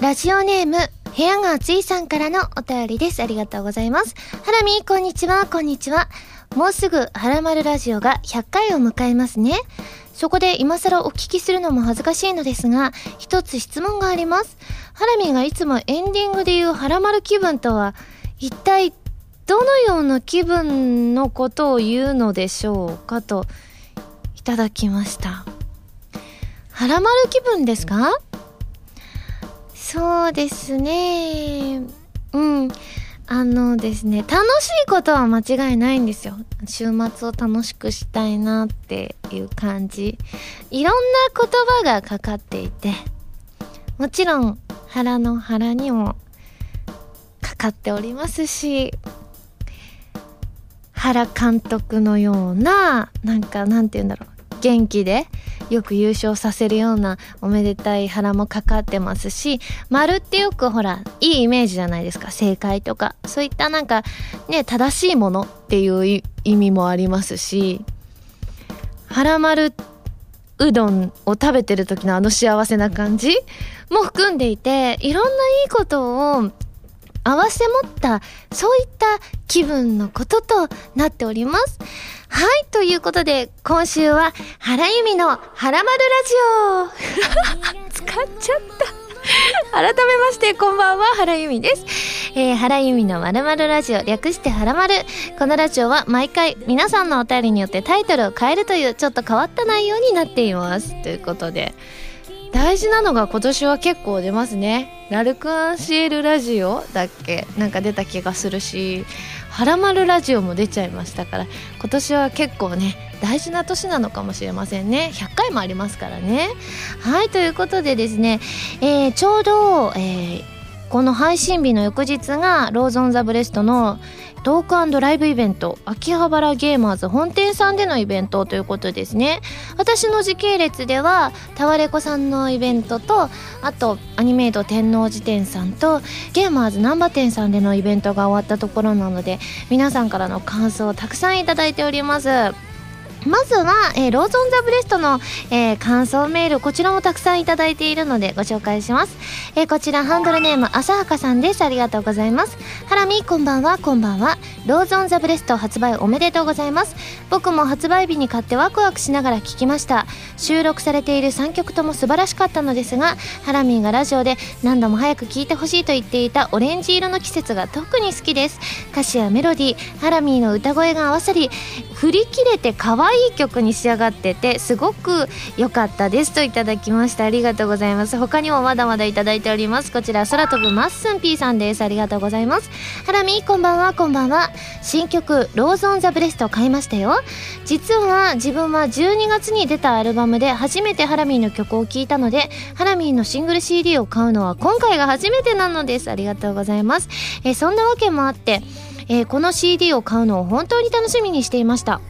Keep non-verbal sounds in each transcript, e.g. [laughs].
ラジオネーム、部屋が暑いさんからのお便りです。ありがとうございます。ハラミ、こんにちは、こんにちは。もうすぐ、ハラマルラジオが100回を迎えますね。そこで今更お聞きするのも恥ずかしいのですが、一つ質問があります。ハラミがいつもエンディングで言うハラマル気分とは、一体、どのような気分のことを言うのでしょうかと、いただきました。ハラマル気分ですか？そうですね。うん。あのですね、楽しいことは間違いないんですよ。週末を楽しくしたいなっていう感じ。いろんな言葉がかかっていて、もちろん腹の腹にもかかっておりますし、原監督のような、なんかなんて言うんだろう、元気でよく優勝させるようなおめでたい腹もかかってますし、丸ってよくほら、いいイメージじゃないですか。正解とか。そういったなんか、ね、正しいものっていう意味もありますし、腹丸うどんを食べてる時のあの幸せな感じも含んでいて、いろんないいことを合わせ持った、そういった気分のこととなっております。はい、ということで、今週は、原由美の原丸ラジオ使っちゃった。改めまして、こんばんは、原由美です。えー、原由美のまるまるラジオ、略して原丸。このラジオは毎回皆さんのお便りによってタイトルを変えるというちょっと変わった内容になっています。ということで、大事なのが今年は結構出ますね。ラルクアンシエルラジオだっけ？なんか出た気がするし、はらまるラジオも出ちゃいましたから今年は結構ね大事な年なのかもしれませんね。100回もありますからね。はいということでですね、えー、ちょうど、えー、この配信日の翌日がローゾン・ザ・ブレストのトークライブイベント秋葉原ゲーマーズ本店さんでのイベントということですね。私の時系列ではタワレコさんのイベントとあとアニメイド天王寺店さんとゲーマーズ難波店さんでのイベントが終わったところなので皆さんからの感想をたくさんいただいております。まずは、えー、 Rose on the breast の、えー、感想メール、こちらもたくさんいただいているのでご紹介します。えー、こちらハンドルネーム、浅はかさんです。ありがとうございます。ハラミ、こんばんは、こんばんは。 Rose on the breast 発売おめでとうございます。僕も発売日に買ってワクワクしながら聞きました。収録されている3曲とも素晴らしかったのですが、ハラミーがラジオで何度も早く聴いてほしいと言っていたオレンジ色の季節が特に好きです。歌詞やメロディー、ハラミーの歌声が合わさり、振り切れて可愛い曲に仕上がっててすごく良かったですといただきました。ありがとうございます。他にもまだまだいただいております。こちら空飛ぶマッスン P さんです。ありがとうございますハラミこんばんは。こんばんは。新曲 Rose on the breast 買いましたよ。実は自分は12月に出たアルバムで初めてハラミーの曲を聴いたのでハラミーのシングル CD を買うのは今回が初めてなのです。ありがとうございます。えそんなわけもあってえー、この CD を買うのを本当に楽しみにしていました。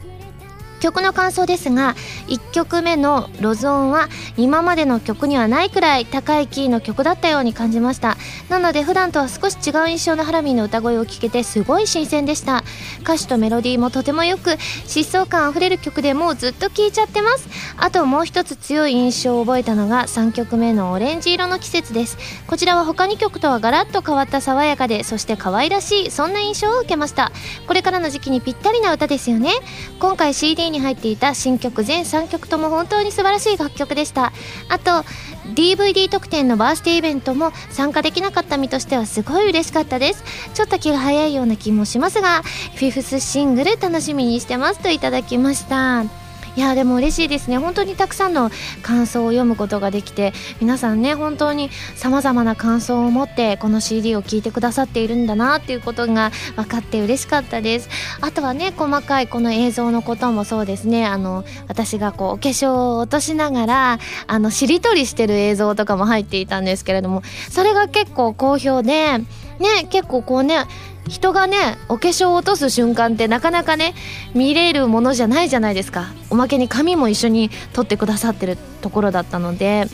曲の感想ですが1曲目の「ロゾーン」は今までの曲にはないくらい高いキーの曲だったように感じました。なので普段とは少し違う印象のハラミーの歌声を聴けてすごい新鮮でした。歌詞とメロディーもとてもよく疾走感あふれる曲でもうずっと聴いちゃってます。あともう一つ強い印象を覚えたのが3曲目の「オレンジ色の季節」です。こちらは他2曲とはガラッと変わった爽やかでそして可愛らしいそんな印象を受けました。これからの時期にぴったりな歌ですよね。今回 CD に入っていた新曲全3曲とも本当に素晴らしい楽曲でした。あと DVD 特典のバースデーイベントも参加できなかった身としてはすごい嬉しかったです。ちょっと気が早いような気もしますがフィフスシングル楽しみにしてますといただきました。いやでも嬉しいですね。本当にたくさんの感想を読むことができて皆さんね本当にさまざまな感想を持ってこの CD を聴いてくださっているんだなっていうことが分かって嬉しかったです。あとはね細かいこの映像のこともそうですね。あの私がこうお化粧を落としながらあのしりとりしてる映像とかも入っていたんですけれどもそれが結構好評でね結構こうね人がねお化粧を落とす瞬間ってなかなかね見れるものじゃないじゃないですか。おまけに髪も一緒に撮ってくださってるところだったので。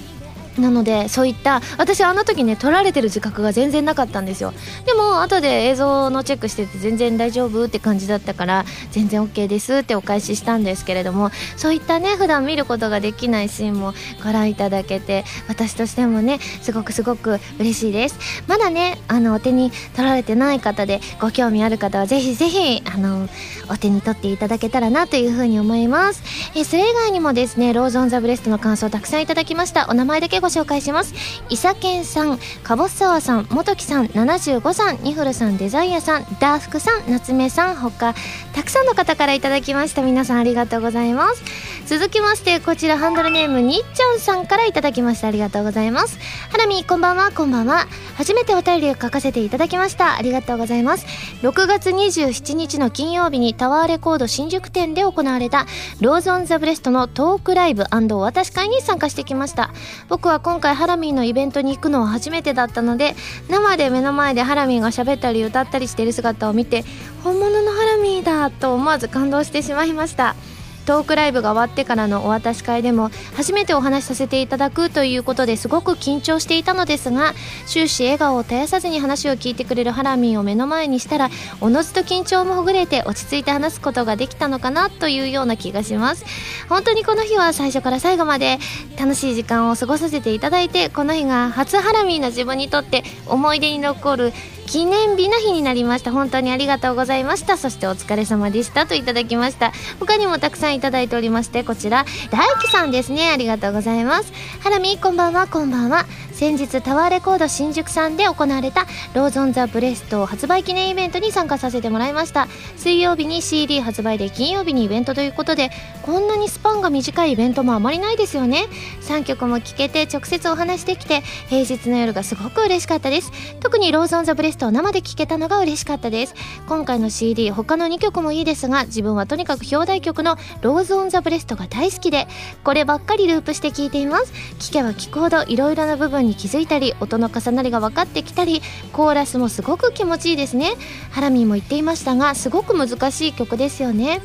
なのでそういった私あの時ね撮られてる自覚が全然なかったんですよ。でも後で映像のチェックしてて全然大丈夫って感じだったから全然 OK ですってお返ししたんですけれどもそういったね普段見ることができないシーンもご覧いただけて私としてもねすごくすごく嬉しいです。まだねあのお手に取られてない方でご興味ある方はぜひぜひあのお手に取っていただけたらなというふうに思います。えそれ以外にもですね Rose on the breast の感想たくさんいただきました。お名前だけご紹介します。伊佐健さんかぼっさわさん元木さん75さんニフルさんデザイアさんダーフクさん夏目さんほかたくさんの方からいただきました。皆さんありがとうございます。続きましてこちらハンドルネームにっちゃんさんからいただきました。ありがとうございます。ハラミこんばんはこんばんは。初めてお便りを書かせていただきました。ありがとうございます。6月27日の金曜日にタワーレコード新宿店で行われた Rose on the breast のトークライブお渡し会に参加してきました。僕は今回ハラミーのイベントに行くのは初めてだったので生で目の前でハラミーが喋ったり歌ったりしている姿を見て本物のハラミーだと思わず感動してしまいました。トークライブが終わってからのお渡し会でも初めてお話しさせていただくということですごく緊張していたのですが終始笑顔を絶やさずに話を聞いてくれるハラミーを目の前にしたらおのずと緊張もほぐれて落ち着いて話すことができたのかなというような気がします本当にこの日は最初から最後まで楽しい時間を過ごさせていただいてこの日が初ハラミーの自分にとって思い出に残る記念日の日になりました。本当にありがとうございました。そしてお疲れ様でした。といただきました。他にもたくさんいただいておりましてこちら大輝さんですね。ありがとうございます。ハラミこんばんはこんばんは。先日タワーレコード新宿さんで行われた Rose on the breast 発売記念イベントに参加させてもらいました。水曜日に CD 発売で金曜日にイベントということでこんなにスパンが短いイベントもあまりないですよね。3曲も聴けて直接お話できて平日の夜がすごく嬉しかったです。特に Rose on the breast を生で聴けたのが嬉しかったです。今回の CD 他の2曲もいいですが自分はとにかく表題曲のRose on the breast が大好きでこればっかりループして聴いています。聴けば聴くほどいろいろな部分に気づいたり音の重なりが分かってきたりコーラスもすごく気持ちいいですね。ハラミーも言っていましたがすごく難しい曲ですよね。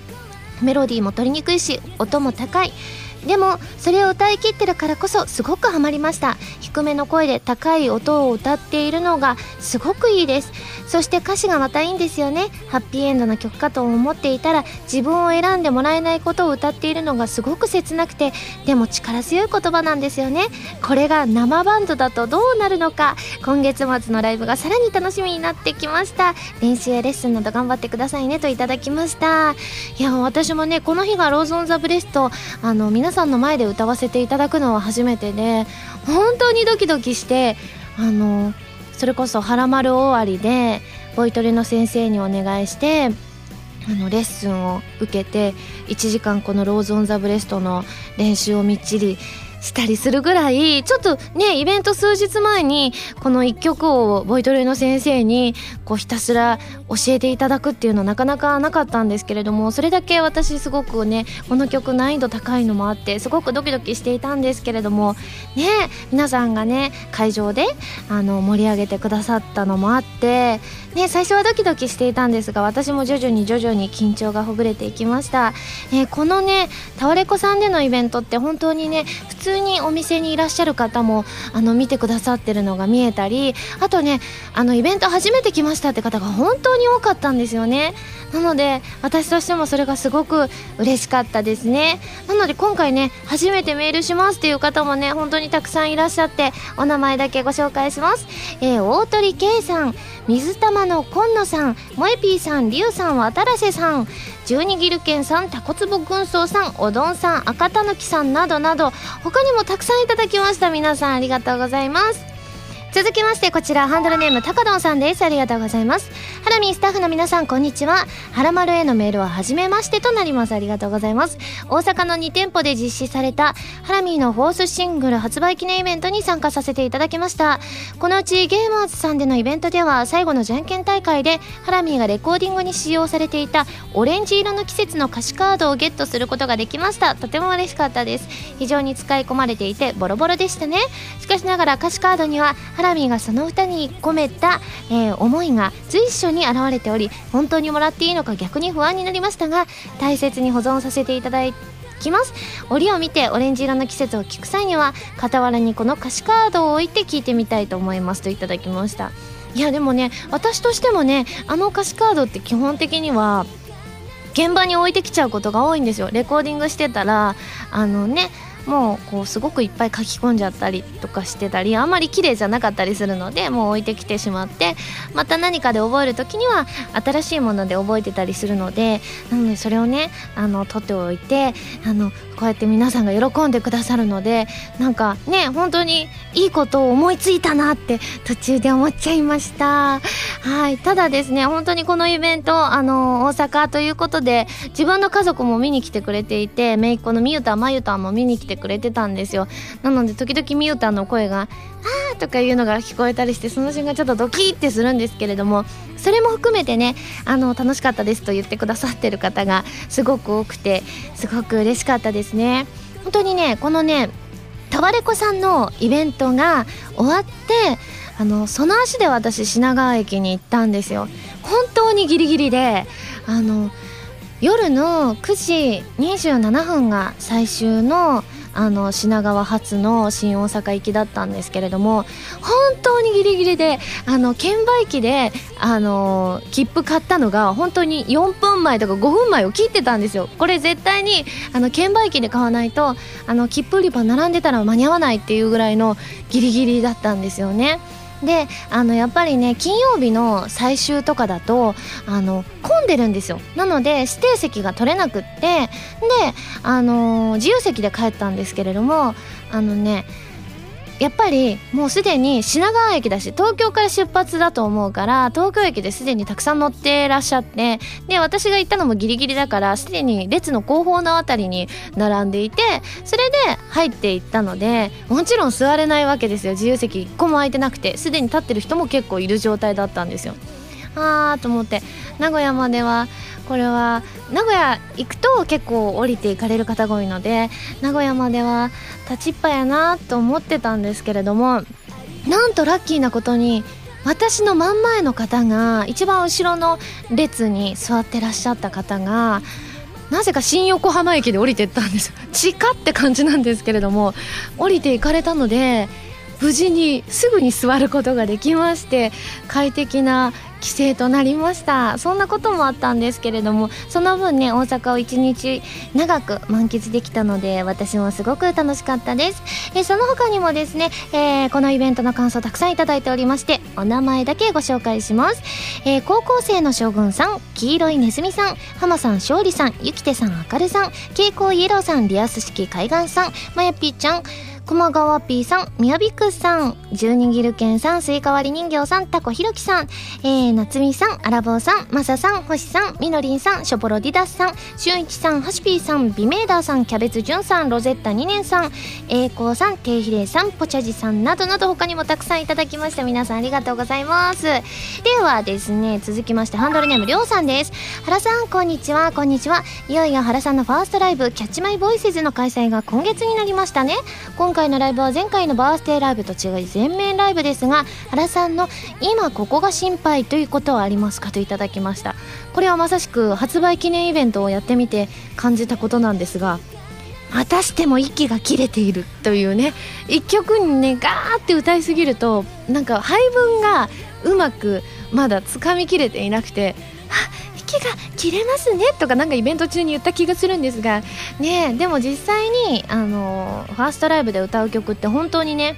メロディーも取りにくいし音も高い。でもそれを歌い切ってるからこそすごくハマりました。低めの声で高い音を歌っているのがすごくいいです。そして歌詞がまたいいんですよね。ハッピーエンドな曲かと思っていたら自分を選んでもらえないことを歌っているのがすごく切なくてでも力強い言葉なんですよね。これが生バンドだとどうなるのか。今月末のライブがさらに楽しみになってきました。練習やレッスンなど頑張ってくださいねといただきました。いや私もねこの日が Rose on the breast。あの皆さんの前で歌わせていただくのは初めてで本当にドキドキしてあのそれこそ「はらまる」終わりでボイトレの先生にお願いしてあのレッスンを受けて1時間この Rose on the breast の練習をみっちりしたりするぐらいちょっとねイベント数日前にこの1曲をボイトレの先生にこうひたすら教えていただくっていうのはなかなかなかったんですけれどもそれだけ私すごくねこの曲難易度高いのもあってすごくドキドキしていたんですけれどもね皆さんがね会場であの盛り上げてくださったのもあってね最初はドキドキしていたんですが私も徐々に徐々に緊張がほぐれていきました、えー、このねタワレコさんでのイベントって本当にね普通にお店にいらっしゃる方もあの見てくださってるのが見えたりあとねあのイベント初めて来ましたって方が本当に多かったんですよね。なので私としてもそれがすごく嬉しかったですね。なので今回ね初めてメールしますっていう方もね本当にたくさんいらっしゃってお名前だけご紹介します、えー、大鳥圭さん水玉の今野さんもえぴーさんりゅうさん渡良瀬さん十二ギルケンさんタコツボ軍曹さんおどんさん赤たぬきさんなどなど他にもたくさんいただきました。皆さんありがとうございます。続きましてこちらハンドルネーム高どさんです。ありがとうございます。ハラミースタッフの皆さんこんにちは。ハラマルへのメールは初めましてとなります。ありがとうございます。大阪の2店舗で実施されたハラミーのフォースシングル発売記念イベントに参加させていただきました。このうちゲーマーズさんでのイベントでは最後のじゃんけん大会でハラミーがレコーディングに使用されていたオレンジ色の季節の歌詞カードをゲットすることができました。とても嬉しかったです。非常に使い込まれていてボロボロでしたね。しかしながら歌詞カードにはハラミがその歌に込めた、えー、思いが随所に現れており本当にもらっていいのか逆に不安になりましたが大切に保存させていただいきます。折を見てオレンジ色の季節を聞く際には傍らにこの歌詞カードを置いて聞いてみたいと思いますといただきました。いやでもね私としてもねあの歌詞カードって基本的には現場に置いてきちゃうことが多いんですよ。レコーディングしてたらあのねもうこうすごくいっぱい書き込んじゃったりとかしてたりあんまり綺麗じゃなかったりするのでもう置いてきてしまってまた何かで覚える時には新しいもので覚えてたりするのでなのでそれをねあの取っておいてあのこうやって皆さんが喜んでくださるのでなんかね本当にいいことを思いついたなって途中で思っちゃいました。はい。ただですね本当にこのイベントあの大阪ということで自分の家族も見に来てくれていて姪っ子のみゆたまゆたも見に来てくれてたんですよ。なので時々みゆたの声が「あー」とかいうのが聞こえたりしてその瞬間ちょっとドキッてするんですけれどもそれも含めてねあの楽しかったですと言ってくださってる方がすごく多くてすごく嬉しかったですね。本当にねこのねタワレコさんのイベントが終わってあのその足で私品川駅に行ったんですよ。本当にギリギリであの夜の9時27分が最終のあの品川発の新大阪行きだったんですけれども本当にギリギリであの券売機であの切符買ったのが本当に4分前とか5分前を切ってたんですよこれ絶対にあの券売機で買わないとあの切符売り場並んでたら間に合わないっていうぐらいのギリギリだったんですよね。であのやっぱりね金曜日の最終とかだとあの混んでるんですよ。なので指定席が取れなくってであの自由席で帰ったんですけれどもあのねやっぱりもうすでに品川駅だし東京から出発だと思うから東京駅ですでにたくさん乗ってらっしゃってで私が行ったのもギリギリだからすでに列の後方の辺りに並んでいてそれで入っていったのでもちろん座れないわけですよ自由席1個も空いてなくてすでに立ってる人も結構いる状態だったんですよ。あーと思って名古屋まではこれは名古屋行くと結構降りて行かれる方が多いので名古屋までは立ちっぱやなと思ってたんですけれどもなんとラッキーなことに私の真ん前の方が一番後ろの列に座ってらっしゃった方がなぜか新横浜駅で降りてったんです。地下って感じなんですけれども降りて行かれたので無事にすぐに座ることができまして快適な帰省となりました。そんなこともあったんですけれどもその分ね大阪を一日長く満喫できたので私もすごく楽しかったです。えその他にもですね、えー、このイベントの感想たくさんいただいておりましてお名前だけご紹介します、えー、高校生の将軍さん黄色いネズミさん浜さん勝利さんゆきてさんあかるさん蛍光イエローさんリアス式海岸さんまやぴーちゃん熊川 P さん、みやびくさん、十二ギルケンさん、スイカ割り人形さん、タコひろきさん、えー、なつみさん、あらぼうさん、まささん、ほしさん、みのりんさん、しょぼろディダスさん、しゅんいちさん、はしぴーさん、ビメーダーさん、キャベツじゅんさん、ロゼッタ2年さん、えいこうさん、ていひれさん、ぽちゃじさんなどなど他にもたくさんいただきました。皆さんありがとうございます。ではですね、続きましてハンドルネームりょうさんです。原さん、こんにちは、こんにちは。いよいよ原さんのファーストライブ、キャッチマイボイスズの開催が今月になりましたね。今回のライブは前回のバースデーライブと違い全面ライブですが原さんの「今ここが心配」ということはありますかといただきました。これはまさしく発売記念イベントをやってみて感じたことなんですがまたしても息が切れているというね一曲にねガーって歌いすぎるとなんか配分がうまくまだつかみきれていなくて息が切れますねとかなんかイベント中に言った気がするんですがねでも実際にあのファーストライブで歌う曲って本当にね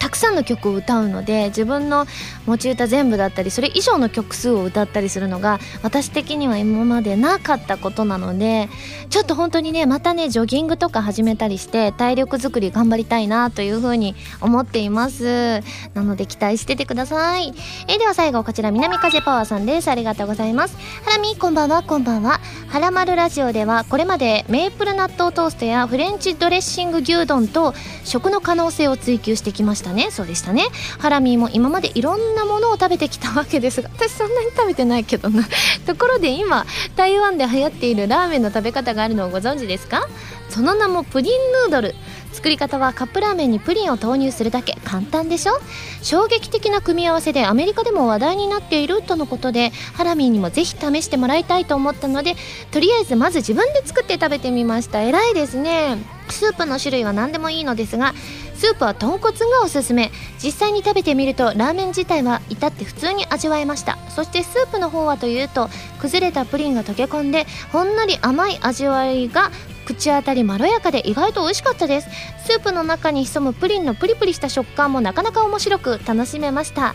たくさんの曲を歌うので自分の持ち歌全部だったりそれ以上の曲数を歌ったりするのが私的には今までなかったことなのでちょっと本当にねまたねジョギングとか始めたりして体力づくり頑張りたいなというふうに思っています。なので期待しててください。えでは最後こちら南風パワーさんです。ありがとうございます。ハラミこんばんは。こんばんは。はらまるラジオではこれまでメープル納豆トーストやフレンチドレッシング牛丼と食の可能性を追求してきました。ね。そうでしたね。ハラミーも今までいろんなものを食べてきたわけですが [laughs] 私そんなに食べてないけどな。[laughs] ところで今台湾で流行っているラーメンの食べ方があるのをご存知ですか？その名もプリンヌードル。作り方はカップラーメンにプリンを投入するだけ。簡単でしょ？衝撃的な組み合わせでアメリカでも話題になっているとのことでハラミーにもぜひ試してもらいたいと思ったのでとりあえずまず自分で作って食べてみました。偉いですね。スープの種類は何でもいいのですがスープは豚骨がおすすめ。実際に食べてみるとラーメン自体は至って普通に味わえました。そしてスープの方はというと崩れたプリンが溶け込んでほんのり甘い味わいが口当たりまろやかで意外と美味しかったです。スープの中に潜むプリンのプリプリした食感もなかなか面白く楽しめました。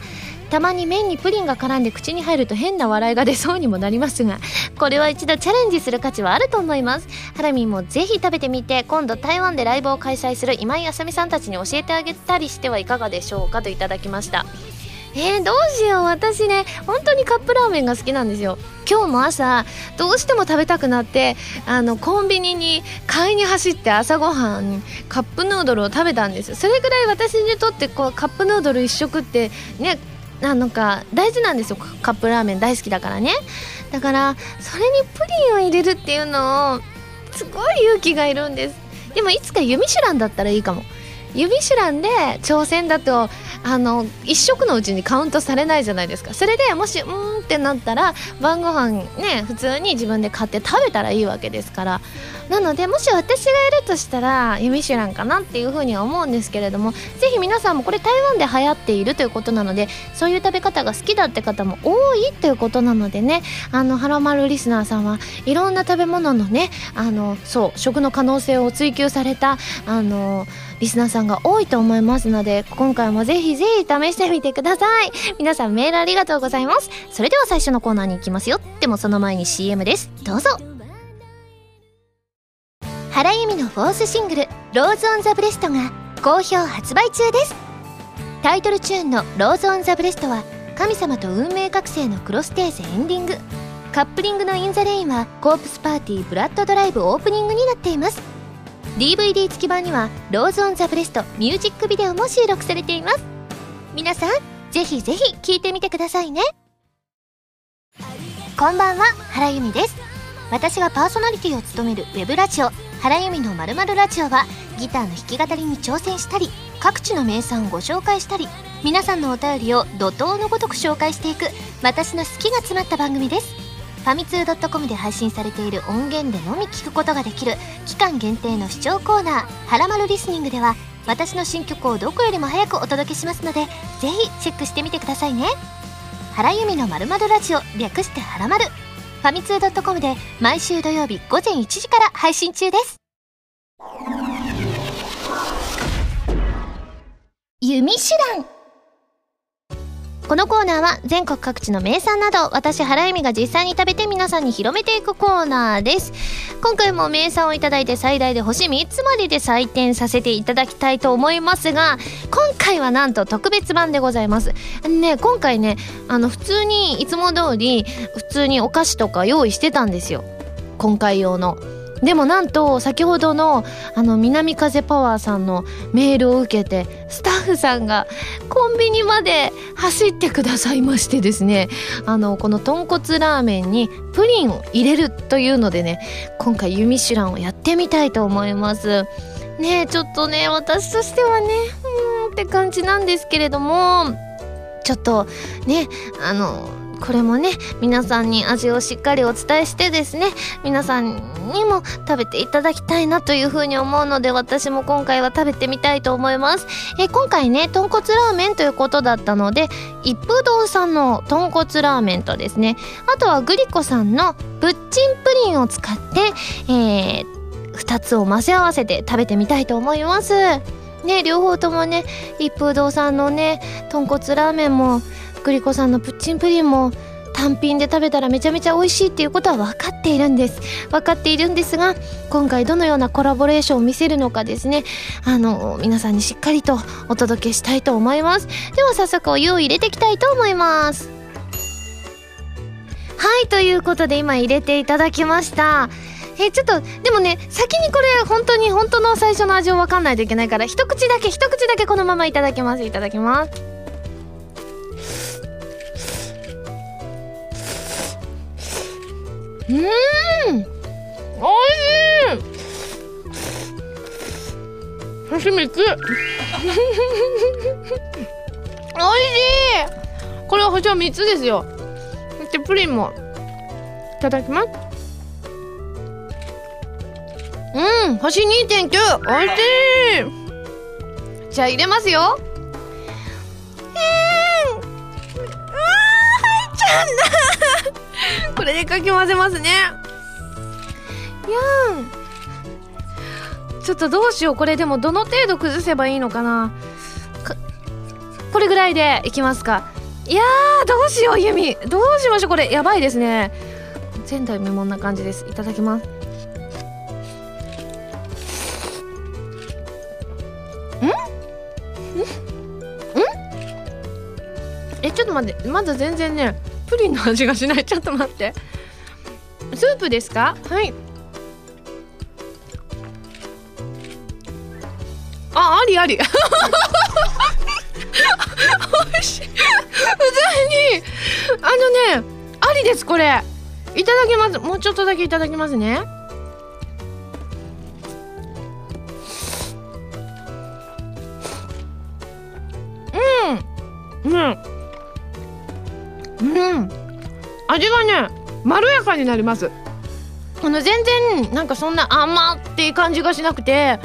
たまに麺にプリンが絡んで口に入ると変な笑いが出そうにもなりますがこれは一度チャレンジする価値はあると思います。ハラミンもぜひ食べてみて今度台湾でライブを開催する今井あさみさんたちに教えてあげたりしてはいかがでしょうかといただきました。えー、どうしよう。私ね本当にカップラーメンが好きなんですよ。今日も朝どうしても食べたくなってあのコンビニに買いに走って朝ごはんカップヌードルを食べたんです。それぐらい私にとってこうカップヌードル1食ってねなんか大事なんですよ。カップラーメン大好きだからね。だからそれにプリンを入れるっていうのをすごい勇気がいるんです。でもいつかユミシュランだったらいいかも。ユミシュランで挑戦だとあの1食のうちにカウントされないじゃないですか。それでもしうんってなったら晩ご飯ね普通に自分で買って食べたらいいわけですから。なのでもし私がいるとしたらユミシュランかなっていうふうには思うんですけれどもぜひ皆さんもこれ台湾で流行っているということなのでそういう食べ方が好きだって方も多いということなのでねあのハラマルリスナーさんはいろんな食べ物のねあのそう食の可能性を追求されたあのリスナーさんが多いと思いますので今回もぜひぜひ試してみてください。皆さんメールありがとうございます。それでは最初のコーナーに行きますよ。でもその前に CM です。どうぞ。原由実の fourth シングル「Rose on the Breast」が好評発売中です。タイトルチューンの「Rose on the Breast」は神様と運命覚醒のクロステーゼエンディング。カップリングの「In the Rain」は Corpse Party Blood Drive オープニングになっています。DVD 付き版には「Rose on the Breast」ミュージックビデオも収録されています。皆さんぜひぜひ聴いてみてくださいね。こんばんは原由実です。私がパーソナリティを務めるウェブラジオ原由実のまるラジオはギターの弾き語りに挑戦したり各地の名産をご紹介したり皆さんのお便りを怒涛のごとく紹介していく私の好きが詰まった番組です。ファミツー .com で配信されている音源でのみ聞くことができる期間限定の視聴コーナー「はらまるリスニング」では私の新曲をどこよりも早くお届けしますのでぜひチェックしてみてくださいね原由美のまるまるラジオ略してはらまるファミツー .com で毎週土曜日午前1時から配信中です弓手段このコーナーは全国各地の名産など私原由美が実際に食べて皆さんに広めていくコーナーです。今回も名産をいただいて最大で星3つまでで採点させていただきたいと思いますが今回はなんと特別版でございます。ね今回ねあの普通にいつも通り普通にお菓子とか用意してたんですよ。今回用の。でもなんと先ほどのあの南風パワーさんのメールを受けてスタッフさんがコンビニまで走ってくださいましてですねあのこの豚骨ラーメンにプリンを入れるというのでね今回ユミシュランをやってみたいと思います。ねちょっとね私としてはねうーんって感じなんですけれどもちょっとねあのこれもね皆さんに味をしっかりお伝えしてですね皆さんにも食べていただきたいなというふうに思うので私も今回は食べてみたいと思います。え今回ね豚骨ラーメンということだったので一風堂さんの豚骨ラーメンとですねあとはグリコさんのプッチンプリンを使ってえー、2つを混ぜ合わせて食べてみたいと思います。ね両方ともね一風堂さんのね豚骨ラーメンもグリコさんのプッチンプリンも単品で食べたらめちゃめちゃ美味しいっていうことは分かっているんです。分かっているんですが今回どのようなコラボレーションを見せるのかですね。あの皆さんにしっかりとお届けしたいと思います。では早速お湯を入れていきたいと思います。はいということで今入れていただきました。えちょっとでもね先にこれ本当に本当の最初の味を分かんないといけないから一口だけ一口だけこのままいただきます。いただきます。うん。おいしい。星3つおいしい。これは星は3つですよ。でプリンもいただきます。うん星2.9おいしい。じゃあ入れますよ。かき混ぜますね。やん。ちょっとどうしよう。これでもどの程度崩せばいいのかな。これぐらいでいきますか。いやーどうしようユミどうしましょう。これやばいですね。前代未聞な感じです。いただきます。えちょっと待って。まだ全然ねプリンの味がしない。ちょっと待ってスープですか？はい。あありあり。[laughs] 美味しい。普通に。あのねありですこれ。いただきます。もうちょっとだけいただきますね。うん。うん。うん。味がねまろやかになります。あの全然なんかそんな甘っていう感じがしなくて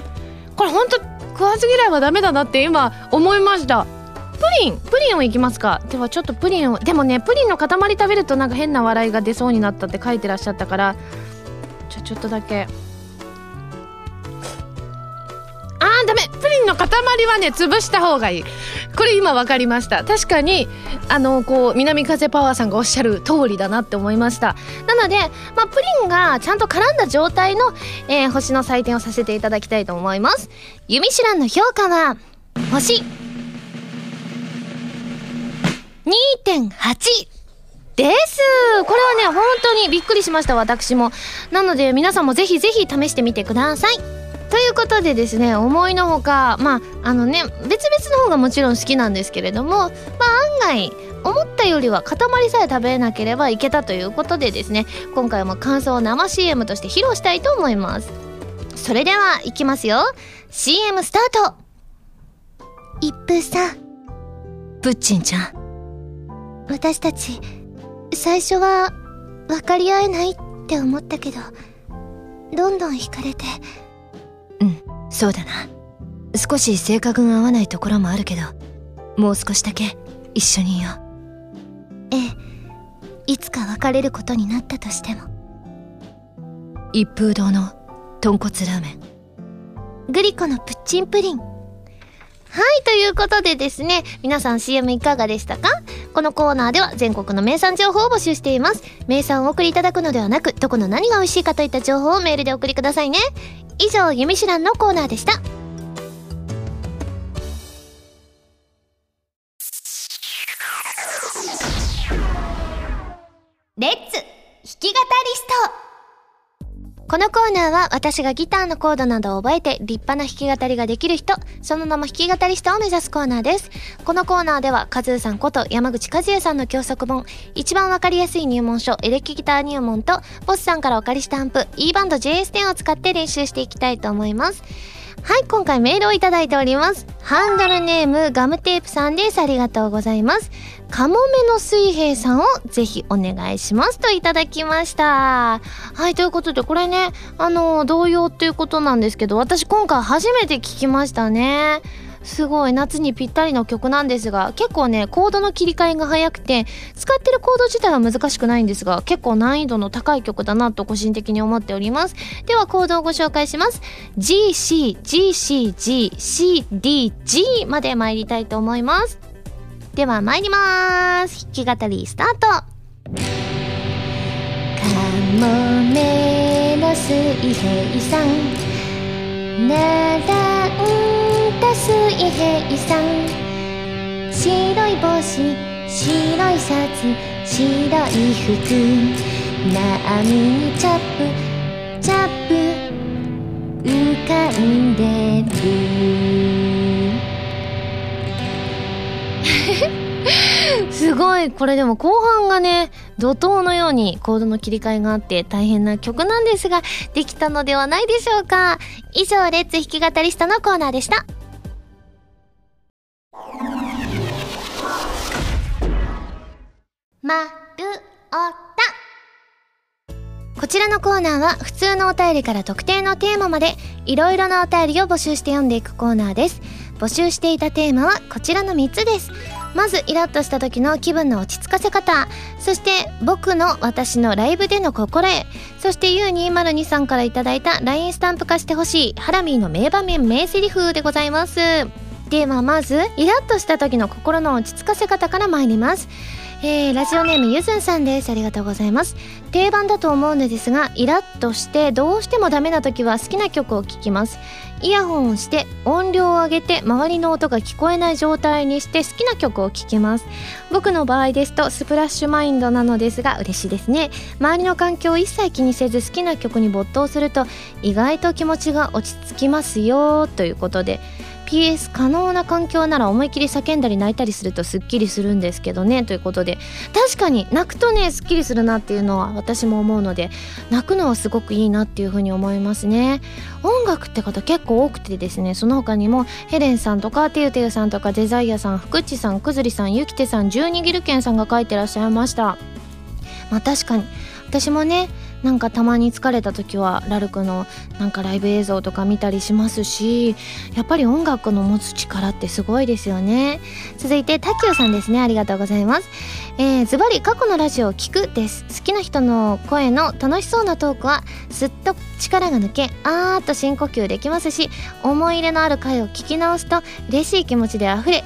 これほんと食わず嫌いはダメだなって今思いました。プリンプリンをいきますか。ではちょっとプリンをでもねプリンの塊食べるとなんか変な笑いが出そうになったって書いてらっしゃったからじゃちょっとだけ。の塊はね潰した方がいい。これ今分かりました。確かにあのこう南風パワーさんがおっしゃる通りだなって思いました。なので、まあ、プリンがちゃんと絡んだ状態の、えー、星の採点をさせていただきたいと思います。ユミシュランの評価は星。2.8です。これはね、本当にびっくりしました、私も。なので、皆さんもぜひぜひ試してみてください。ということでですね、思いのほか、まあ、あのね、別々の方がもちろん好きなんですけれども、まあ、案外、思ったよりは塊さえ食べなければいけたということでですね、今回も感想を生 CM として披露したいと思います。それでは、いきますよ。CM スタート一風さん。プッチンちゃん。私たち、最初は分かり合えないって思ったけど、どんどん惹かれて。うん、そうだな。少し性格が合わないところもあるけど、もう少しだけ一緒にいよう。ええ、いつか別れることになったとしても。一風堂の豚骨ラーメン。グリコのプッチンプリン。はい、ということでですね、皆さん CM いかがでしたか？このコーナーでは全国の名産情報を募集しています。名産をお送りいただくのではなく、どこの何が美味しいかといった情報をメールでお送りくださいね。以上、ゆみしらんのコーナーでした。このコーナーは私がギターのコードなどを覚えて立派な弾き語りができる人、その名も弾き語りストを目指すコーナーです。このコーナーでは、カズーさんこと山口和也さんの教則本、一番わかりやすい入門書、エレキギター入門と、ボスさんからお借りしたアンプ、E バンド JS10 を使って練習していきたいと思います。はい、今回メールをいただいております。ハンドルネームガムテープさんです。ありがとうございます。カモメの水平さんをぜひお願いしますといただきました。はい、ということでこれね、あの、同様っていうことなんですけど、私今回初めて聞きましたね。すごい夏にぴったりの曲なんですが結構ねコードの切り替えが早くて使ってるコード自体は難しくないんですが結構難易度の高い曲だなと個人的に思っておりますではコードをご紹介します GCGCGCDG まで参りたいと思いますでは参ります。弾き語りスタート。カモメの水平さん。ならんた水平さん。白い帽子白いシャツ白い服。波にチャップチャップ浮かんでる。すごい。これでも後半がね怒涛のようにコードの切り替えがあって大変な曲なんですができたのではないでしょうか。以上レッツ弾き語りストのコーナーでした。まるおた。こちらのコーナーは普通のお便りから特定のテーマまでいろいろなお便りを募集して読んでいくコーナーです。募集していたテーマはこちらの3つです。まずイラッとした時の気分の落ち着かせ方。そして僕の私のライブでの心得そして U202 さんからいいた LINE スタンプ化してほしい。ハラミーの名場面名セリフでございます。ではまずイラッとした時の心の落ち着かせ方から参ります。えー、ラジオネームゆずんさんです。ありがとうございます。定番だと思うのですがイラッとしてどうしてもダメな時は好きな曲を聴きます。イヤホンをして音量を上げて周りの音が聞こえない状態にして好きな曲を聴けます。僕の場合ですとスプラッシュマインドなのですが嬉しいですね。周りの環境を一切気にせず好きな曲に没頭すると意外と気持ちが落ち着きますよということで PS 可能な環境なら思い切り叫んだり泣いたりするとすっきりするんですけどねということで確かに泣くとねすっきりするなっていうのは私も思うので泣くのはすごくいいなっていうふうに思いますね。音楽って方結構多くてですねその他にもヘレンさんとかてゆてゆさんとかデザイアさん福地さんくずりさんゆきてさん十二ギルケンさんが書いてらっしゃいました。まあ確かに私もねなんかたまに疲れた時はラルクのなんかライブ映像とか見たりしますしやっぱり音楽の持つ力ってすごいですよね。続いてタキオさんですね。ありがとうございます。え、ズバリ過去のラジオを聞くです。好きな人の声の楽しそうなトークはすっと力が抜けあーっと深呼吸できますし思い入れのある回を聞き直すと嬉しい気持ちであふれよ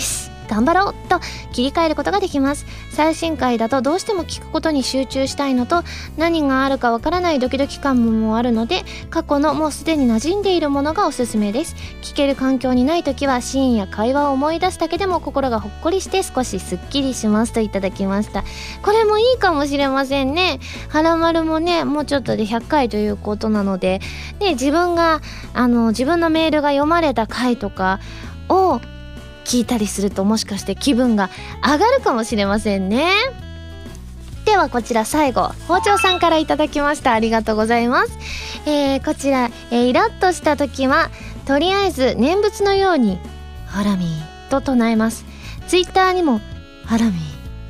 し頑張ろうと切り替えることができます。最新回だとどうしても聞くことに集中したいのと何があるかわからないドキドキ感もあるので過去のもうすでに馴染んでいるものがおすすめです。聞ける環境にない時はシーンや会話を思い出すだけでも心がほっこりして少しすっきりしますといただきました。これもいいかもしれませんね。はらまるもねもうちょっとで100回ということなのでね自分があの自分のメールが読まれた回とかを聞いたりするともしかして気分が上がるかもしれませんね。ではこちら最後包丁さんから頂きました。ありがとうございます、えー、こちら、えー、イラッとした時はとりあえず念仏のように「ハラミー」と唱えます。ツイッターにも「ハラミ。ー」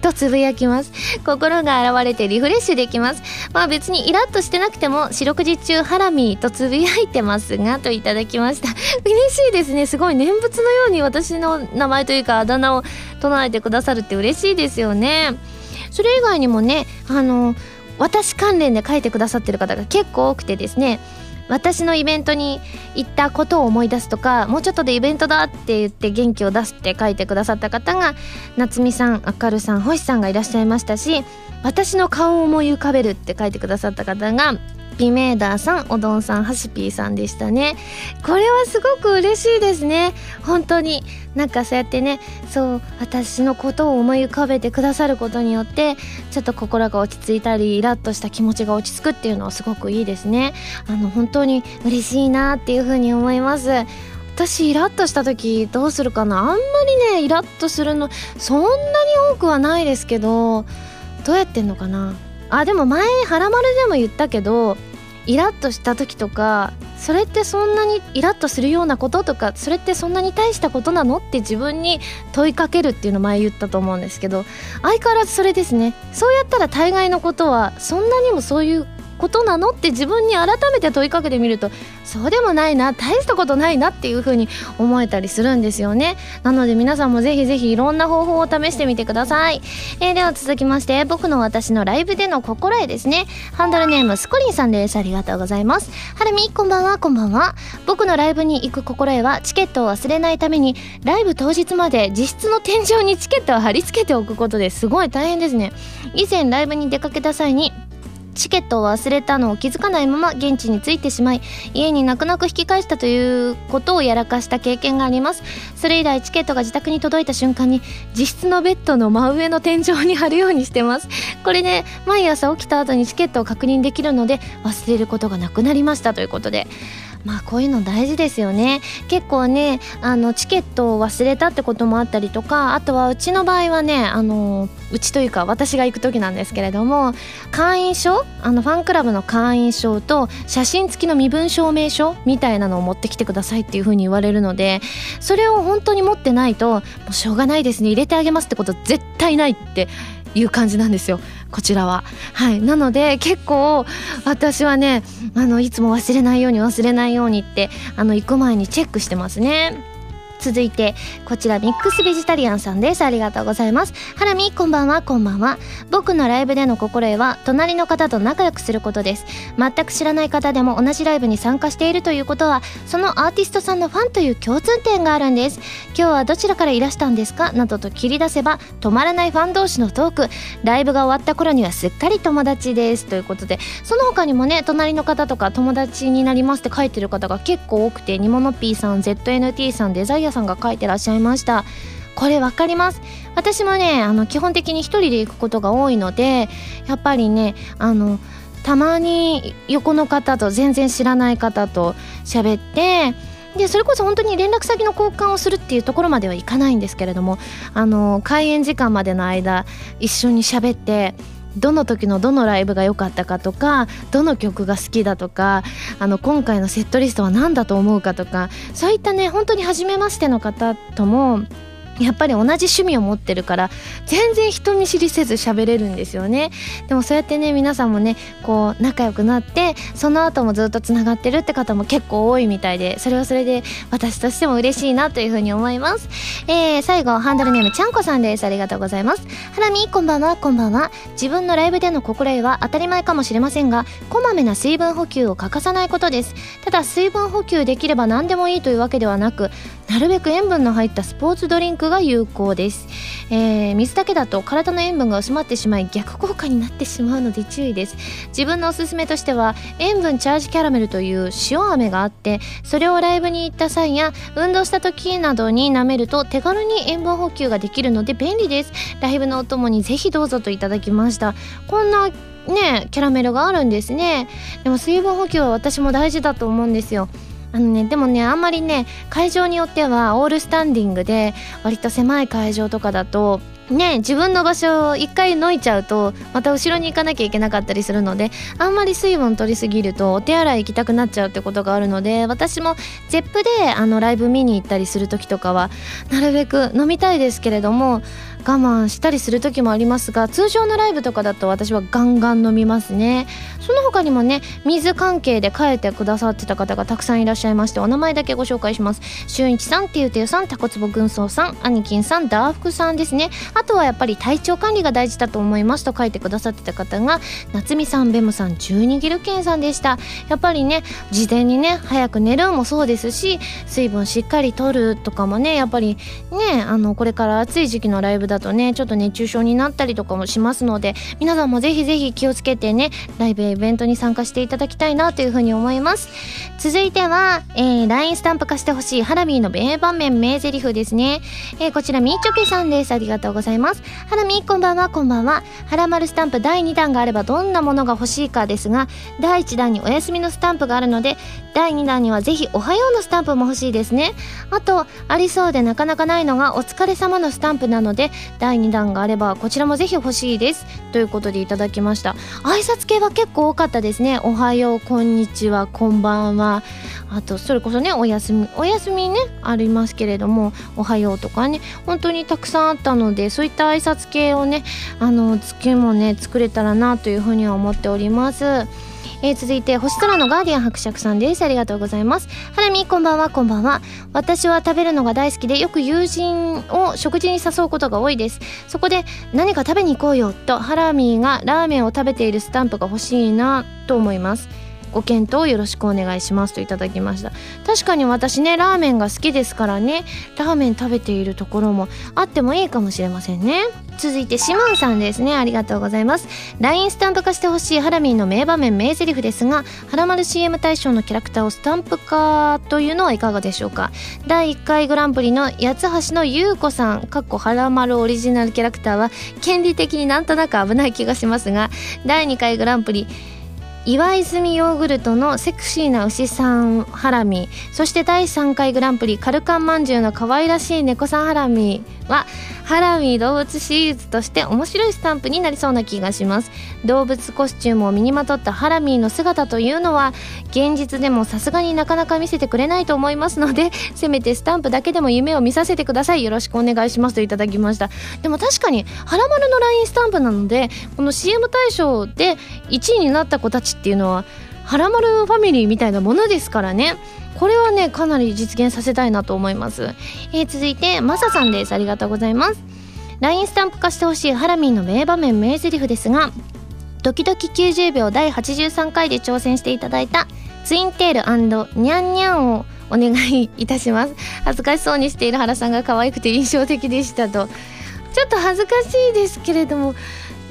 とつぶやきます。心が現れてリフレッシュできます。まあ別にイラッとしてなくても四六時中ハラミとつぶやいてますがといただきました。嬉しいですね。すごい念仏のように私の名前というかあだ名を唱えてくださるって嬉しいですよね。それ以外にもねあの私関連で書いてくださってる方が結構多くてですね私のイベントに行ったことを思い出すとかもうちょっとでイベントだって言って元気を出すって書いてくださった方が夏美さんあかるさん星さんがいらっしゃいましたし私の顔を思い浮かべるって書いてくださった方がピメーダーさんおどんさんハシピーさんでしたね。これはすごく嬉しいですね。本当になんかそうやってねそう私のことを思い浮かべてくださることによってちょっと心が落ち着いたりイラッとした気持ちが落ち着くっていうのはすごくいいですね。あの本当に嬉しいなっていうふうに思います。私イラッとした時どうするかな。あんまりねイラッとするのそんなに多くはないですけどどうやってんのかな。あでも前「はらまる」でも言ったけどイラッとした時とかそれってそんなにイラッとするようなこととかそれってそんなに大したことなのって自分に問いかけるっていうの前言ったと思うんですけど相変わらずそれですね。そうやったら大概のことはそんなにもそういうことなの？って自分に改めて問いかけてみるとそうでもないな大したことないなっていうふうに思えたりするんですよね。なので皆さんもぜひぜひいろんな方法を試してみてください、えー、では続きまして僕の私のライブでの心得ですね。ハンドルネームスコリンさんです。ありがとうございます。はるみこんばんは。こんばんは。僕のライブに行く心得はチケットを忘れないためにライブ当日まで実質の天井にチケットを貼り付けておくことですごい大変ですね。以前ライブに出かけた際にチケットを忘れたのを気づかないまま現地に着いてしまい家に泣く泣く引き返したということをやらかした経験があります。それ以来チケットが自宅に届いた瞬間に自室のベッドの真上の天井に貼るようにしてます。これで、ね、毎朝起きた後にチケットを確認できるので忘れることがなくなりましたということで。まあこういうの大事ですよね。結構ねあのチケットを忘れたってこともあったりとかあとはうちの場合はねあのうちというか私が行く時なんですけれども会員証あのファンクラブの会員証と写真付きの身分証明書みたいなのを持ってきてくださいっていう風に言われるのでそれを本当に持ってないともうしょうがないですね。入れてあげますってこと絶対ないっていう感じなんですよ。こちらは。はい。なので結構私はねあのいつも忘れないように忘れないようにってあの行く前にチェックしてますね。続いてこちらミックスベジタリアンさんです。ありがとうございます。ハラミこんばんは。こんばんは。僕のライブでの心得は隣の方と仲良くすることです。全く知らない方でも同じライブに参加しているということはそのアーティストさんのファンという共通点があるんです。今日はどちらからいらしたんですか？などと切り出せば止まらないファン同士のトーク。ライブが終わった頃にはすっかり友達です。ということでその他にもね隣の方とか友達になりますって書いてる方が結構多くてニモノピーさん ZNT さんデザイアさんが書いてらっしゃいました。これわかります。私もねあの基本的に一人で行くことが多いのでやっぱりねあのたまに横の方と全然知らない方と喋ってでそれこそ本当に連絡先の交換をするっていうところまではいかないんですけれどもあの開演時間までの間一緒に喋ってどの時のどのライブが良かったかとかどの曲が好きだとかあの今回のセットリストは何だと思うかとかそういったね本当に初めましての方ともやっぱり同じ趣味を持ってるから全然人見知りせず喋れるんですよね。でもそうやってね皆さんもねこう仲良くなってその後もずっとつながってるって方も結構多いみたいでそれはそれで私としても嬉しいなというふうに思います。えー、最後ハンドルネームちゃんこさんです。ありがとうございます。ハラミこんばんはこんばんは。自分のライブでの心得は当たり前かもしれませんがこまめな水分補給を欠かさないことです。ただ水分補給できれば何でもいいというわけではなくなるべく塩分の入ったスポーツドリンクが有効です、えー、水だけだと体の塩分が薄まってしまい逆効果になってしまうので注意です。自分のおすすめとしては塩分チャージキャラメルという塩飴があってそれをライブに行った際や運動した時などに舐めると手軽に塩分補給ができるので便利です。ライブのお供にぜひどうぞといただきました。こんなねキャラメルがあるんですね。でも水分補給は私も大事だと思うんですよ。あのねでもねあんまりね会場によってはオールスタンディングで割と狭い会場とかだとね自分の場所を一回のいちゃうとまた後ろに行かなきゃいけなかったりするのであんまり水分取りすぎるとお手洗い行きたくなっちゃうってことがあるので私も ZEP であのライブ見に行ったりする時とかはなるべく飲みたいですけれども我慢したりする時もありますが通常のライブとかだと私はガンガン飲みますね。その他にもね水関係で書いてくださってた方がたくさんいらっしゃいましてお名前だけご紹介します。俊一さんてゆてゆさんたこつぼ軍曹さんアニキンさんダーフクさんですね。あとはやっぱり体調管理が大事だと思いますと書いてくださってた方が夏美さんベムさん12ギルケンさんでした。やっぱりね事前にね早く寝るもそうですし水分しっかりとるとかもねやっぱりねあのこれから暑い時期のライブだとねちょっと熱中症になったりとかもしますので皆さんもぜひぜひ気をつけてねライブやイベントに参加していただきたいなというふうに思います。続いては、えー、LINE スタンプ化してほしいハラミーの名場面名台詞ですね、えー、こちらみーちょけさんです。ありがとうございます。ハラミーこんばんは。こんばんは。ハラマルスタンプ第2弾があればどんなものが欲しいかですが第1弾にお休みのスタンプがあるので第2弾にはぜひおはようのスタンプも欲しいですね。あとありそうでなかなかないのがお疲れ様のスタンプなので第2弾があればこちらもぜひ欲しいです。ということでいただきました。挨拶系は結構多かったですね。おはようこんにちはこんばんは。あとそれこそねお休みお休みねありますけれどもおはようとかね本当にたくさんあったのでそういった挨拶系をねあの月もね作れたらなというふうには思っております。えー、続いて星空のガーディアン伯爵さんです。ありがとうございます。ハラミこんばんは。こんばんは。私は食べるのが大好きでよく友人を食事に誘うことが多いです。そこで何か食べに行こうよとハラミがラーメンを食べているスタンプが欲しいなと思います。ご検討よろしくお願いしますといただきました。確かに私ねラーメンが好きですからねラーメン食べているところもあってもいいかもしれませんね。続いてシモンさんですね。ありがとうございます。LINE スタンプ化してほしいハラミーの名場面名台詞ですがハラマル CM 大賞のキャラクターをスタンプ化というのはいかがでしょうか。第1回グランプリの八橋の優子さんかっこハラマルオリジナルキャラクターは権利的になんとなく危ない気がしますが第2回グランプリ岩泉ヨーグルトのセクシーな牛さんハラミそして第3回グランプリカルカンまんじゅうの可愛らしい猫さんハラミはハラミ動物シリーズとして面白いスタンプになりそうな気がします。動物コスチュームを身にまとったハラミの姿というのは現実でもさすがになかなか見せてくれないと思いますので [laughs] せめてスタンプだけでも夢を見させてください。よろしくお願いしますといただきました。でも確かにハラマルの LINE スタンプなのでこの CM 大賞で1位になった子たちっていうのはハラマルファミリーみたいなものですからね。これはねかなり実現させたいなと思います、えー、続いてマサさんです。ありがとうございます。LINE スタンプ化してほしいハラミーの名場面名台詞ですがドキドキ90秒第83回で挑戦していただいたツインテールニャンニャンをお願いいたします。[laughs] 恥ずかしそうにしている原さんが可愛くて印象的でしたと。ちょっと恥ずかしいですけれども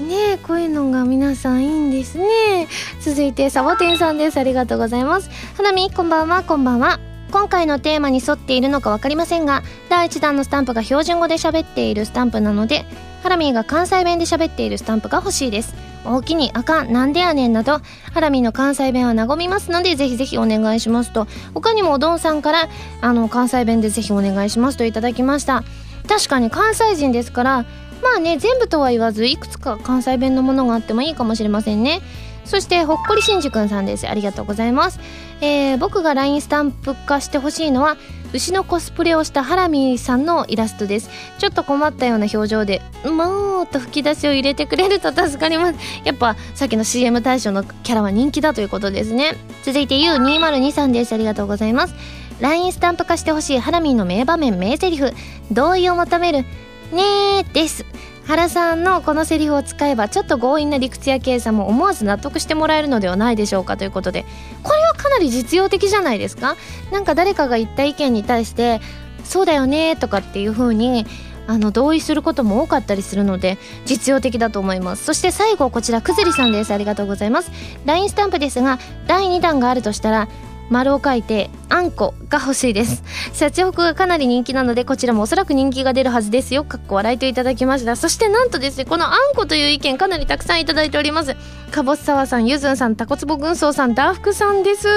ねこういうのが皆さんいいんですね。続いてサボテンさんです。ありがとうございます。花見こんばんは。こんばんは。今回のテーマに沿っているのか分かりませんが第1弾のスタンプが標準語で喋っているスタンプなのでハラミーが関西弁で喋っているスタンプが欲しいです。大きにあかんなんでやねんなどハラミーの関西弁は和みますのでぜひぜひお願いしますと他にもおどんさんからあの関西弁でぜひお願いしますといただきました。確かに関西人ですからまあね全部とは言わずいくつか関西弁のものがあってもいいかもしれませんね。そしてほっこりしんじくんさんです。ありがとうございます、えー、僕が LINE スタンプ化してほしいのは牛のコスプレをしたハラミさんのイラストです。ちょっと困ったような表情で「うまー」と吹き出しを入れてくれると助かります。やっぱさっきの CM 大賞のキャラは人気だということですね。続いて U202 さんです。ありがとうございます。LINE スタンプ化してほしいハラミーの名場面名台詞。同意を求めるねーです。原さんのこのセリフを使えばちょっと強引な理屈や計算も思わず納得してもらえるのではないでしょうかということでこれはかなり実用的じゃないですか？なんか誰かが言った意見に対してそうだよねとかっていう風にあの同意することも多かったりするので実用的だと思います。そして最後こちらくずりさんです。ありがとうございます。LINE スタンプですが第2弾があるとしたら丸を書いてあんこが欲しいです。シャチホコがかなり人気なのでこちらもおそらく人気が出るはずですよ。かっこ笑いといただきました。そしてなんとですねこのあんこという意見かなりたくさんいただいております。かぼすさわさんゆずんさんたこつぼ軍曹さんダーフクさんです。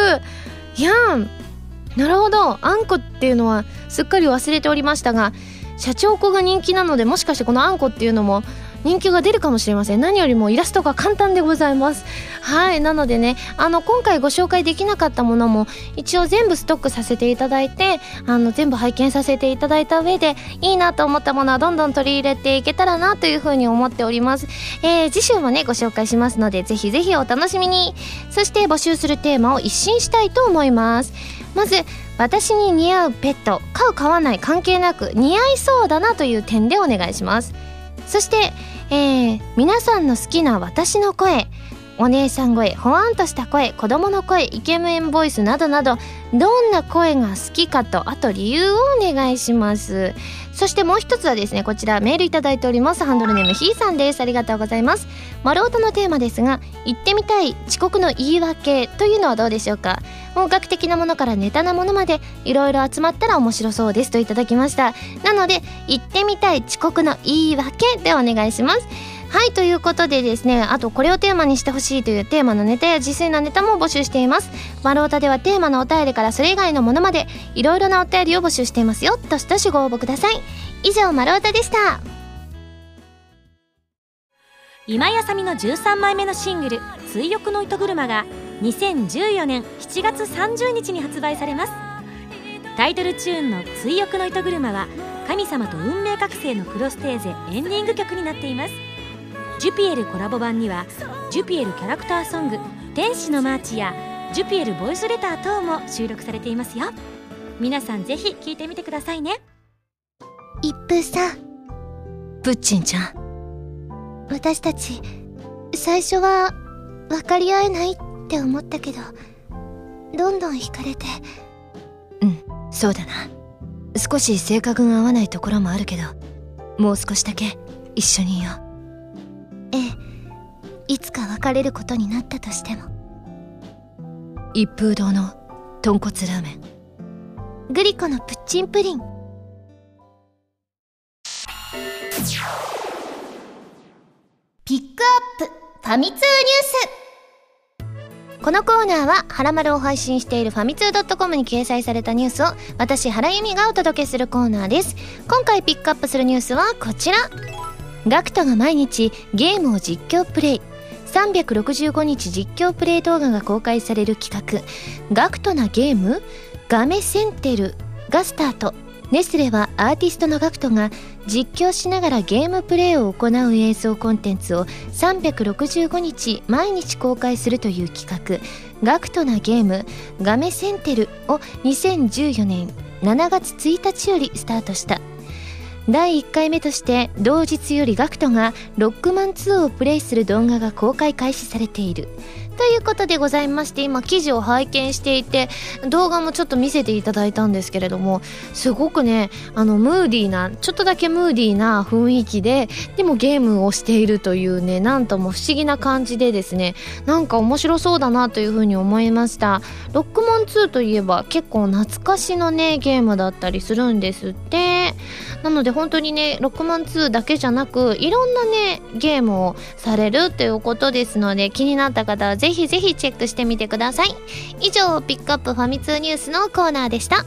いやん。なるほど。あんこっていうのはすっかり忘れておりましたがシャチホコが人気なのでもしかしてこのあんこっていうのも人気が出るかもしれません。何よりもイラストが簡単でございます。はい。なのでねあの今回ご紹介できなかったものも一応全部ストックさせていただいてあの全部拝見させていただいた上でいいなと思ったものはどんどん取り入れていけたらなというふうに思っております、えー、次週もねご紹介しますのでぜひぜひお楽しみに。そして募集するテーマを一新したいと思います。まず私に似合うペット飼う飼わない関係なく似合いそうだなという点でお願いします。そしてえー、皆さんの好きな私の声お姉さん声ほわんとした声子供の声イケメンボイスなどなどどんな声が好きかとあと理由をお願いします。そしてもう一つはですねこちらメールいただいております。ハンドルネームひーさんです。ありがとうございます。丸音のテーマですが行ってみたい遅刻の言い訳というのはどうでしょうか？音楽的なものからネタなものまでいろいろ集まったら面白そうですといただきました。なので行ってみたい遅刻の言い訳でお願いします。はいということでですねあとこれをテーマにしてほしいというテーマのネタや自炊なネタも募集しています。丸太ではテーマのお便りからそれ以外のものまでいろいろなお便りを募集していますよ。どしどしご応募ください。以上丸太でした。今井あさみの13枚目のシングル「追憶の糸車」が2014年7月30日に発売されます。タイトルチューンの「追憶の糸車」は神様と運命覚醒のクロステーゼエンディング曲になっています。ジュピエルコラボ版にはジュピエルキャラクターソング「天使のマーチ」やジュピエルボイスレター等も収録されていますよ。皆さんぜひ聴いてみてくださいね。一風さん。プッチンちゃん。私たち最初は分かり合えないって思ったけどどんどん惹かれて。うんそうだな。少し性格が合わないところもあるけどもう少しだけ一緒にいようええ。いつか別れることになったとしても。一風堂の豚骨ラーメン。グリコのプッチンプリン。ピックアップファミ通ニュース。このコーナーは、ハラマルを配信しているファミツー .com に掲載されたニュースを、私、原由美がお届けするコーナーです。今回ピックアップするニュースはこちら。ガクトが毎日ゲームを実況プレイ。365日実況プレイ動画が公開される企画、ガクトなゲーム？ガメセンテル。がスタート。ネスレはアーティストのガクトが実況しながらゲームプレイを行う映像コンテンツを365日毎日公開するという企画。ガクトなゲーム？ガメセンテルを2014年7月1日よりスタートした。第1回目として同日よりガクトがロックマン2をプレイする動画が公開開始されている。ということでございまして今記事を拝見していて動画もちょっと見せていただいたんですけれどもすごくねあのムーディーなちょっとだけムーディーな雰囲気ででもゲームをしているというねなんとも不思議な感じでですねなんか面白そうだなというふうに思いました。ロックモン2といえば結構懐かしのねゲームだったりするんですって。なので本当にねロックマン2だけじゃなくいろんなねゲームをされるということですので気になった方はぜひぜひチェックしてみてください。以上ピックアップファミ通ニュースのコーナーでした。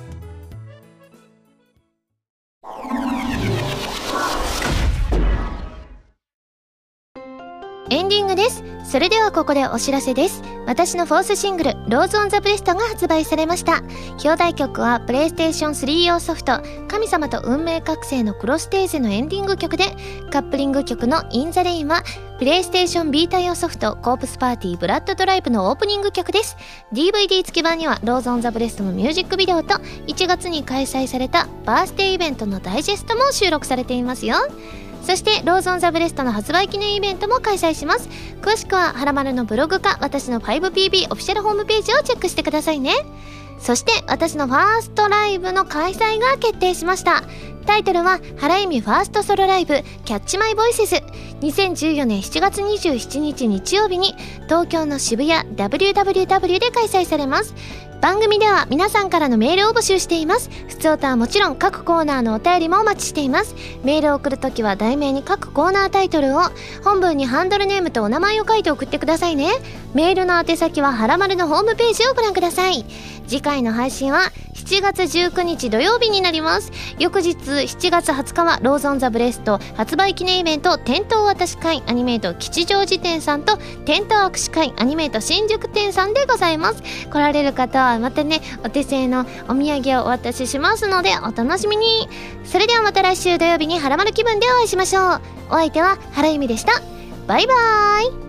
エンディングです。それではここでお知らせです。私の fourth シングル「Rose on the Breast」が発売されました。表題曲はプレイステーション3用ソフト「神様と運命覚醒」のクロステーゼのエンディング曲でカップリング曲の「In the Rain」はプレイステーション Vita 用ソフト「Corpse Party Blood Drive」のオープニング曲です。DVD 付き版には「Rose on the Breast」のミュージックビデオと1月に開催されたバースデーイベントのダイジェストも収録されていますよ。そして Rose on the Breast の発売記念イベントも開催します。詳しくは原まるのブログか私の 5PB オフィシャルホームページをチェックしてくださいね。そして私のファーストライブの開催が決定しました。タイトルは原由美ファーストソロライブキャッチマイボイセス。2014年7月27日日曜日に東京の渋谷 WWW で開催されます。番組では皆さんからのメールを募集しています。普通歌はもちろん各コーナーのお便りもお待ちしています。メールを送るときは題名に各コーナータイトルを本文にハンドルネームとお名前を書いて送ってくださいね。メールの宛先ははらまるのホームページをご覧ください。次回の配信は7月19日土曜日になります。翌日7月20日はローゾンザブレスト発売記念イベント店頭渡し会アニメート吉祥寺店さんと店頭握手会アニメート新宿店さんでございます。来られる方はまたねお手製のお土産をお渡ししますのでお楽しみに。それではまた来週土曜日にハラマル気分でお会いしましょう。お相手は原由美でした。バイバーイ。